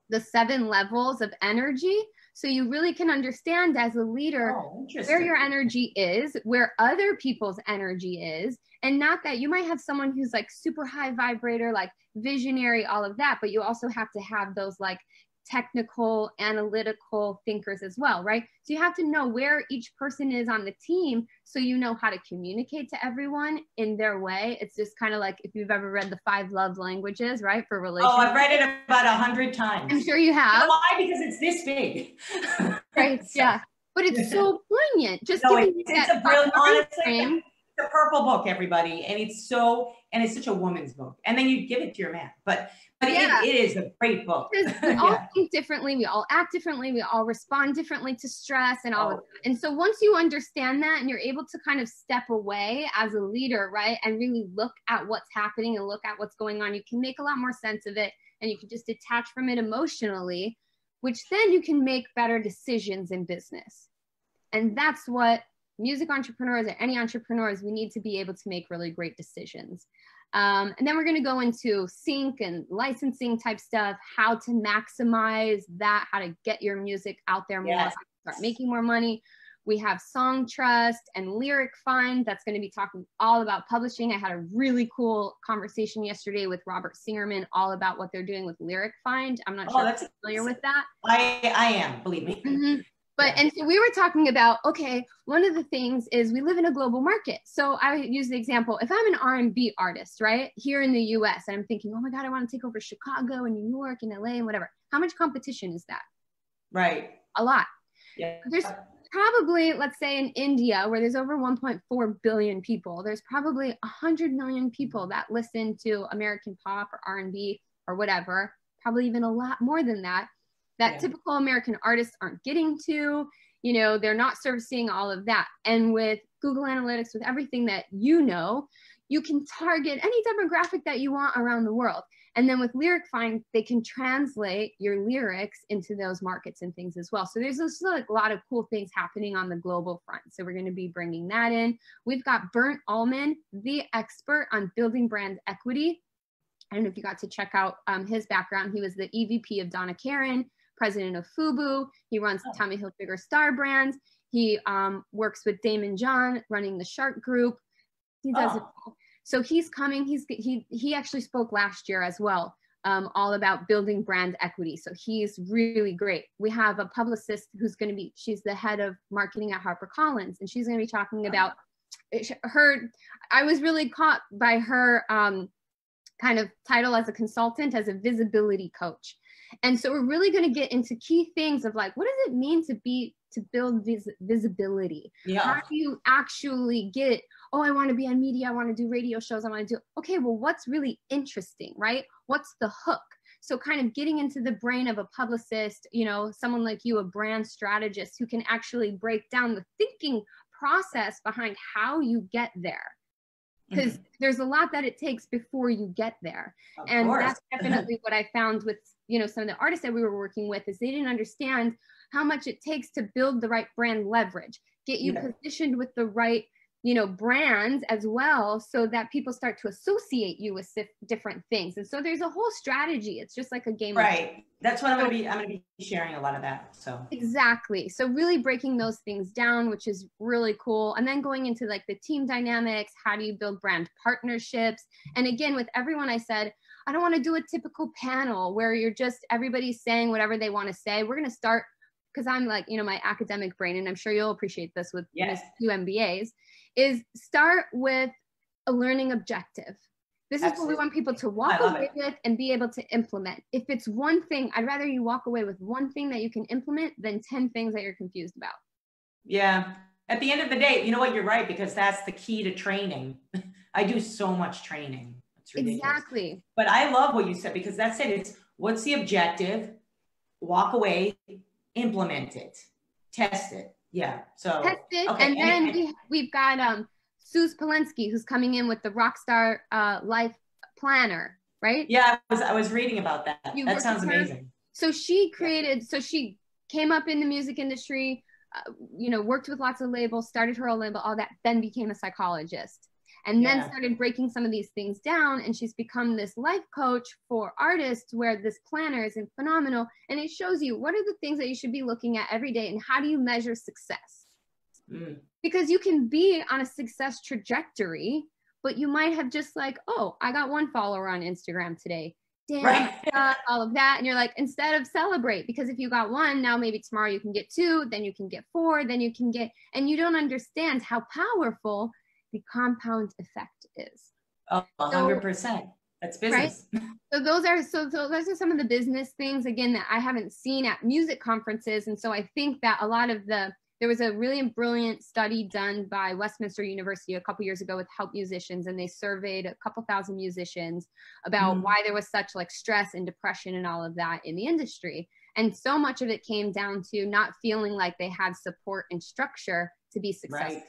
the seven levels of energy. So you really can understand as a leader oh, where your energy is, where other people's energy is, and not that you might have someone who's like super high vibrator, like visionary, all of that, but you also have to have those like technical, analytical thinkers as well, right? So you have to know where each person is on the team so you know how to communicate to everyone in their way. It's just kind of like if you've ever read the five love languages, right? For relationships. Oh, I've read it about a hundred times. I'm sure you have. You know why? Because it's this big. right. so, yeah. But it's so poignant. Just no, it's, it's a brilliant, honestly, a purple book, everybody, and it's so and it's such a woman's book. And then you give it to your man, but but yeah. it, it is a great book. we all yeah. think differently, we all act differently, we all respond differently to stress and all oh. of that. And so once you understand that and you're able to kind of step away as a leader, right, and really look at what's happening and look at what's going on, you can make a lot more sense of it, and you can just detach from it emotionally, which then you can make better decisions in business. And that's what music entrepreneurs or any entrepreneurs, we need to be able to make really great decisions. Um, and then we're going to go into sync and licensing type stuff, how to maximize that, how to get your music out there more, yes. start making more money. We have Songtrust and Lyric Find that's going to be talking all about publishing. I had a really cool conversation yesterday with Robert Singerman all about what they're doing with Lyric Find. I'm not oh, sure if you're familiar with that. I, I am, believe me. Mm-hmm. But and so we were talking about okay, one of the things is we live in a global market. So I use the example if I'm an R&B artist, right, here in the US and I'm thinking, "Oh my god, I want to take over Chicago and New York and LA and whatever." How much competition is that? Right. A lot. Yeah. There's probably let's say in India where there's over 1.4 billion people, there's probably 100 million people that listen to American pop or R&B or whatever, probably even a lot more than that that yeah. typical American artists aren't getting to. You know, they're not servicing all of that. And with Google Analytics, with everything that you know, you can target any demographic that you want around the world. And then with LyricFind, they can translate your lyrics into those markets and things as well. So there's also like a lot of cool things happening on the global front. So we're going to be bringing that in. We've got Bernd Allman, the expert on building brand equity. I don't know if you got to check out um, his background. He was the EVP of Donna Karan president of FUBU. He runs oh. Tommy Hilfiger Star Brands. He um, works with Daymond John running the Shark Group. He does oh. it. All. So he's coming. He's he he actually spoke last year as well, um, all about building brand equity. So he's really great. We have a publicist who's going to be. She's the head of marketing at HarperCollins, and she's going to be talking about her. I was really caught by her um, kind of title as a consultant, as a visibility coach And so we're really going to get into key things of like, what does it mean to be, to build vis- visibility? Yeah. How do you actually get, oh, I want to be on media, I want to do radio shows, I want to do, okay, well, what's really interesting, right? What's the hook? So kind of getting into the brain of a publicist, you know, someone like you, a brand strategist who can actually break down the thinking process behind how you get there because mm-hmm. there's a lot that it takes before you get there of and course. that's definitely what i found with you know some of the artists that we were working with is they didn't understand how much it takes to build the right brand leverage get you yeah. positioned with the right you know brands as well so that people start to associate you with different things. And so there's a whole strategy. It's just like a game right. that's what i'm going to be i'm going to be sharing a lot of that so. Exactly. So really breaking those things down which is really cool. And then going into like the team dynamics how do you build brand partnerships? And again with everyone i said i don't want to do a typical panel where you're just everybody's saying whatever they want to say we're going to start because i'm like you know my academic brain and i'm sure you'll appreciate this with yes. two mbas is start with a learning objective. This Absolutely. is what we want people to walk away it. with and be able to implement. If it's one thing, I'd rather you walk away with one thing that you can implement than 10 things that you're confused about. Yeah. At the end of the day, you know what? You're right, because that's the key to training. I do so much training. Exactly. But I love what you said because that's it. It's what's the objective? Walk away, implement it, test it. Yeah. So tested, okay. and, then we we've got um Suze Polinsky who's coming in with the Rockstar uh, Life Planner, right? Yeah, I was I was reading about that. You that sounds amazing. So she created. Yeah. So she came up in the music industry. Uh, you know, worked with lots of labels, started her own label, all that. Then became a psychologist and yeah. then started breaking some of these things down and she's become this life coach for artists where this planner is phenomenal and it shows you what are the things that you should be looking at every day and how do you measure success mm. because you can be on a success trajectory but you might have just like oh i got one follower on instagram today damn right. all of that and you're like instead of celebrate because if you got one now maybe tomorrow you can get two then you can get four then you can get and you don't understand how powerful the compound effect is. Oh, 100%. So, That's business. Right? so those are so, so those are some of the business things again that I haven't seen at music conferences and so I think that a lot of the there was a really brilliant study done by Westminster University a couple years ago with help musicians and they surveyed a couple thousand musicians about mm. why there was such like stress and depression and all of that in the industry and so much of it came down to not feeling like they had support and structure to be successful right.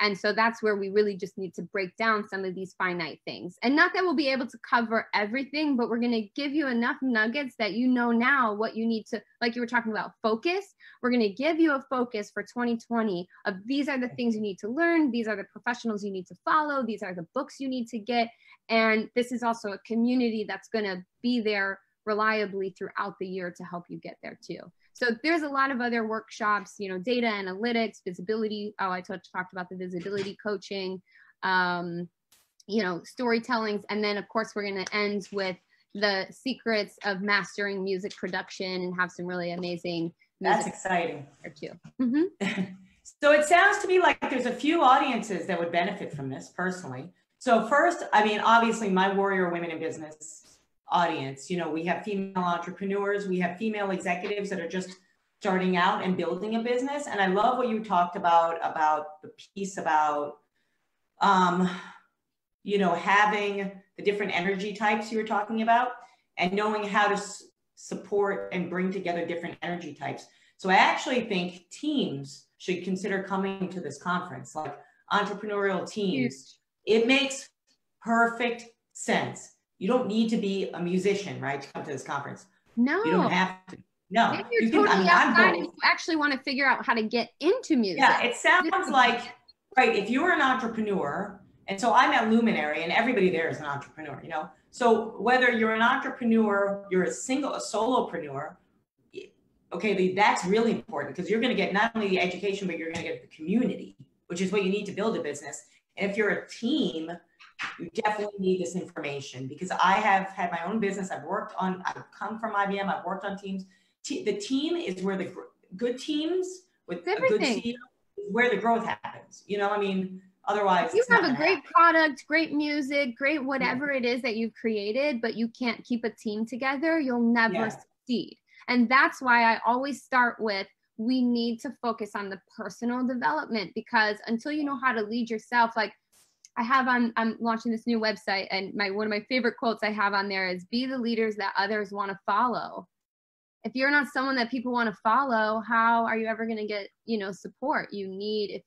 And so that's where we really just need to break down some of these finite things. And not that we'll be able to cover everything, but we're going to give you enough nuggets that you know now what you need to, like you were talking about, focus. We're going to give you a focus for 2020 of these are the things you need to learn, these are the professionals you need to follow, these are the books you need to get. And this is also a community that's going to be there reliably throughout the year to help you get there too. So there's a lot of other workshops, you know, data analytics, visibility. Oh, I talked talked about the visibility coaching, um, you know, storytellings. And then of course we're going to end with the secrets of mastering music production and have some really amazing That's exciting. There too. Mm-hmm. so it sounds to me like there's a few audiences that would benefit from this personally. So first, I mean, obviously my warrior women in business audience. You know, we have female entrepreneurs, we have female executives that are just starting out and building a business. And I love what you talked about about the piece about, um, you know, having the different energy types you were talking about and knowing how to s- support and bring together different energy types. So I actually think teams should consider coming to this conference, like entrepreneurial teams. It makes perfect sense you don't need to be a musician, right, to come to this conference. No. You don't have to. No. You're you totally can, I mean, outside and you actually want to figure out how to get into music. Yeah, it sounds like, right, if you're an entrepreneur, and so I'm at Luminary and everybody there is an entrepreneur, you know? So whether you're an entrepreneur, you're a single, a solopreneur, okay, that's really important because you're going to get not only the education, but you're going to get the community, which is what you need to build a business. And if you're a team, you definitely need this information because I have had my own business. I've worked on, I've come from IBM, I've worked on teams. T- the team is where the gr- good teams with a good team is where the growth happens. You know, I mean, otherwise you have a great happen. product, great music, great whatever yeah. it is that you've created, but you can't keep a team together, you'll never yeah. succeed. And that's why I always start with we need to focus on the personal development because until you know how to lead yourself, like I have on, I'm launching this new website, and my one of my favorite quotes I have on there is "Be the leaders that others want to follow." If you're not someone that people want to follow, how are you ever going to get you know support? You need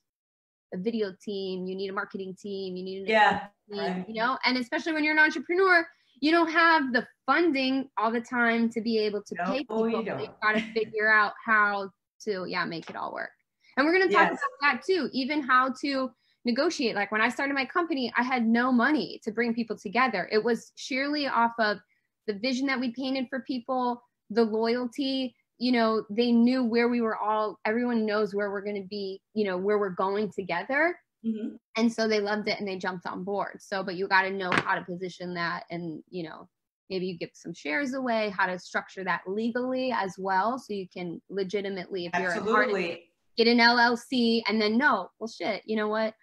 a video team, you need a marketing team, you need yeah, team, right. you know, and especially when you're an entrepreneur, you don't have the funding all the time to be able to no, pay oh, people. You you got to figure out how to yeah make it all work. And we're going to talk yes. about that too, even how to negotiate. Like when I started my company, I had no money to bring people together. It was sheerly off of the vision that we painted for people, the loyalty. You know, they knew where we were all, everyone knows where we're going to be, you know, where we're going together. Mm-hmm. And so they loved it and they jumped on board. So, but you got to know how to position that and, you know, maybe you give some shares away, how to structure that legally as well. So you can legitimately, if Absolutely. you're get an LLC and then no, well, shit, you know what?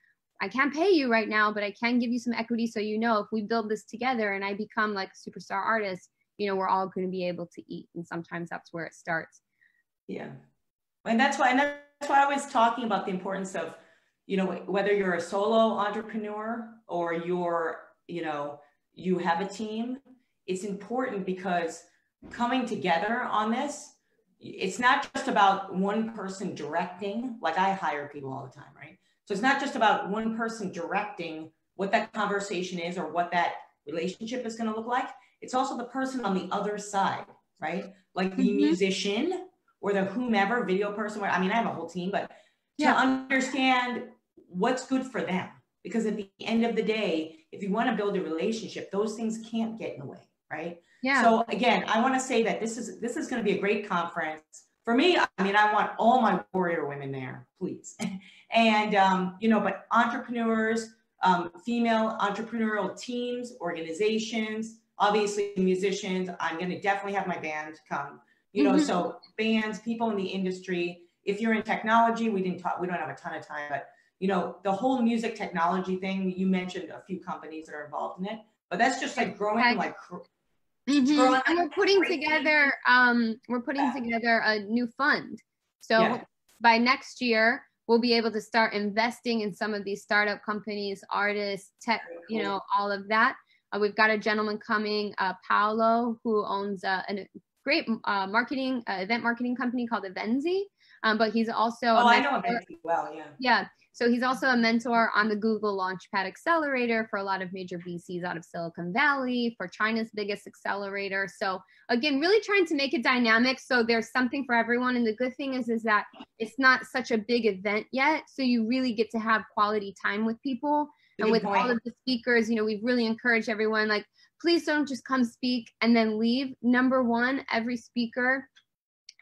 I can't pay you right now, but I can give you some equity so you know if we build this together and I become like a superstar artist, you know, we're all going to be able to eat. And sometimes that's where it starts. Yeah. And that's why, and that's why I was talking about the importance of, you know, whether you're a solo entrepreneur or you're, you know, you have a team, it's important because coming together on this, it's not just about one person directing, like I hire people all the time, right? So it's not just about one person directing what that conversation is or what that relationship is going to look like. It's also the person on the other side, right? Like the mm-hmm. musician or the whomever video person. I mean, I have a whole team, but yeah. to understand what's good for them. Because at the end of the day, if you want to build a relationship, those things can't get in the way, right? Yeah. So again, I want to say that this is this is going to be a great conference for me, I mean, I want all my warrior women there, please. and, um, you know, but entrepreneurs, um, female entrepreneurial teams, organizations, obviously musicians, I'm going to definitely have my band come, you know, mm-hmm. so bands, people in the industry, if you're in technology, we didn't talk, we don't have a ton of time, but you know, the whole music technology thing, you mentioned a few companies that are involved in it, but that's just like growing like Mm-hmm. And we're putting together um, we're putting together a new fund. So yeah. by next year, we'll be able to start investing in some of these startup companies, artists, tech, you know, all of that. Uh, we've got a gentleman coming, uh, Paolo, who owns uh, a great uh, marketing uh, event marketing company called Evenzi. Um, but he's also oh, I know Evenzi well, yeah. Yeah, so he's also a mentor on the Google Launchpad Accelerator for a lot of major VCs out of Silicon Valley, for China's biggest accelerator. So again, really trying to make it dynamic so there's something for everyone. And the good thing is, is that it's not such a big event yet. So you really get to have quality time with people. and with point. all of the speakers, you know, we've really encouraged everyone like, please don't just come speak and then leave. Number one, every speaker,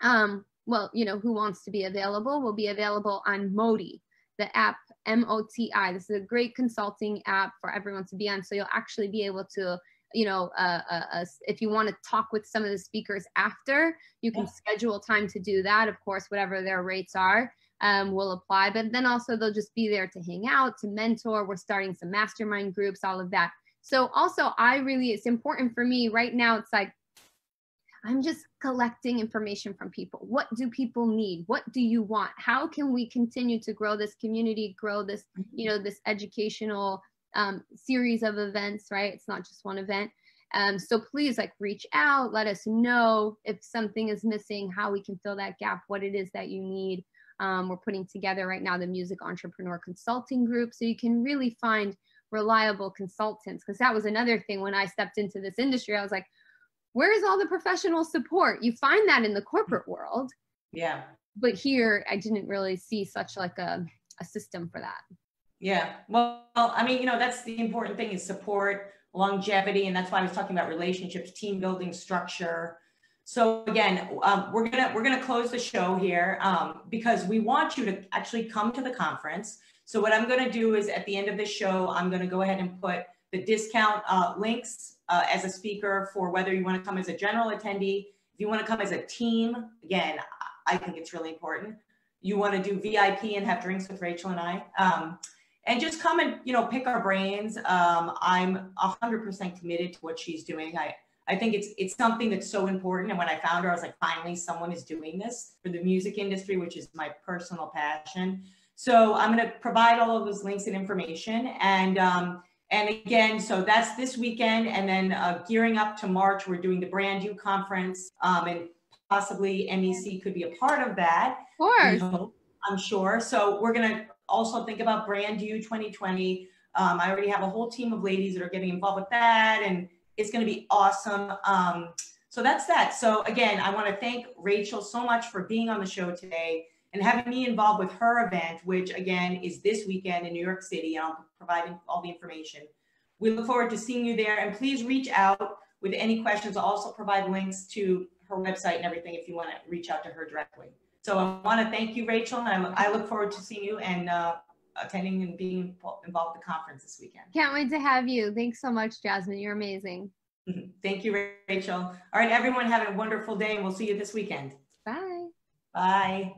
um, well, you know, who wants to be available will be available on Modi, the app MOTI. This is a great consulting app for everyone to be on. So you'll actually be able to, you know, uh, uh, uh, if you want to talk with some of the speakers after, you can yeah. schedule time to do that. Of course, whatever their rates are. Um, will apply, but then also they'll just be there to hang out, to mentor. We're starting some mastermind groups, all of that. So also, I really, it's important for me right now. It's like I'm just collecting information from people. What do people need? What do you want? How can we continue to grow this community, grow this, mm-hmm. you know, this educational um, series of events, right? It's not just one event. Um, so please like reach out, let us know if something is missing, how we can fill that gap, what it is that you need. Um, we're putting together right now the Music Entrepreneur Consulting Group so you can really find reliable consultants. Because that was another thing when I stepped into this industry, I was like, where is all the professional support? You find that in the corporate world. Yeah. But here, I didn't really see such like a, a system for that. Yeah. Well, I mean, you know, that's the important thing is support, longevity. And that's why I was talking about relationships, team building structure. So again, um, we're gonna we're gonna close the show here um, because we want you to actually come to the conference. So what I'm gonna do is at the end of the show, I'm gonna go ahead and put the discount uh, links uh, as a speaker for whether you want to come as a general attendee. If you want to come as a team, again, I think it's really important. You want to do VIP and have drinks with Rachel and I. Um, and just come and, you know, pick our brains. Um, I'm 100% committed to what she's doing. I, I think it's it's something that's so important. And when I found her, I was like, finally, someone is doing this for the music industry, which is my personal passion. So I'm going to provide all of those links and information. And um, and again, so that's this weekend, and then uh, gearing up to March, we're doing the Brand You conference, um, and possibly MEC could be a part of that. Of course. I'm sure. So we're going to also think about Brand You 2020. Um, I already have a whole team of ladies that are getting involved with that, and it's going to be awesome. Um, so that's that. So again, I want to thank Rachel so much for being on the show today and having me involved with her event, which again is this weekend in New York City. And I'll providing all the information. We look forward to seeing you there, and please reach out with any questions. I'll also provide links to her website and everything if you want to reach out to her directly. So I want to thank you, Rachel, and I'm, i look forward to seeing you and uh, attending and being involved in the conference this weekend. Can't wait to have you. Thanks so much, Jasmine. You're amazing. Thank you, Rachel. All right, everyone, have a wonderful day, and we'll see you this weekend. Bye. Bye.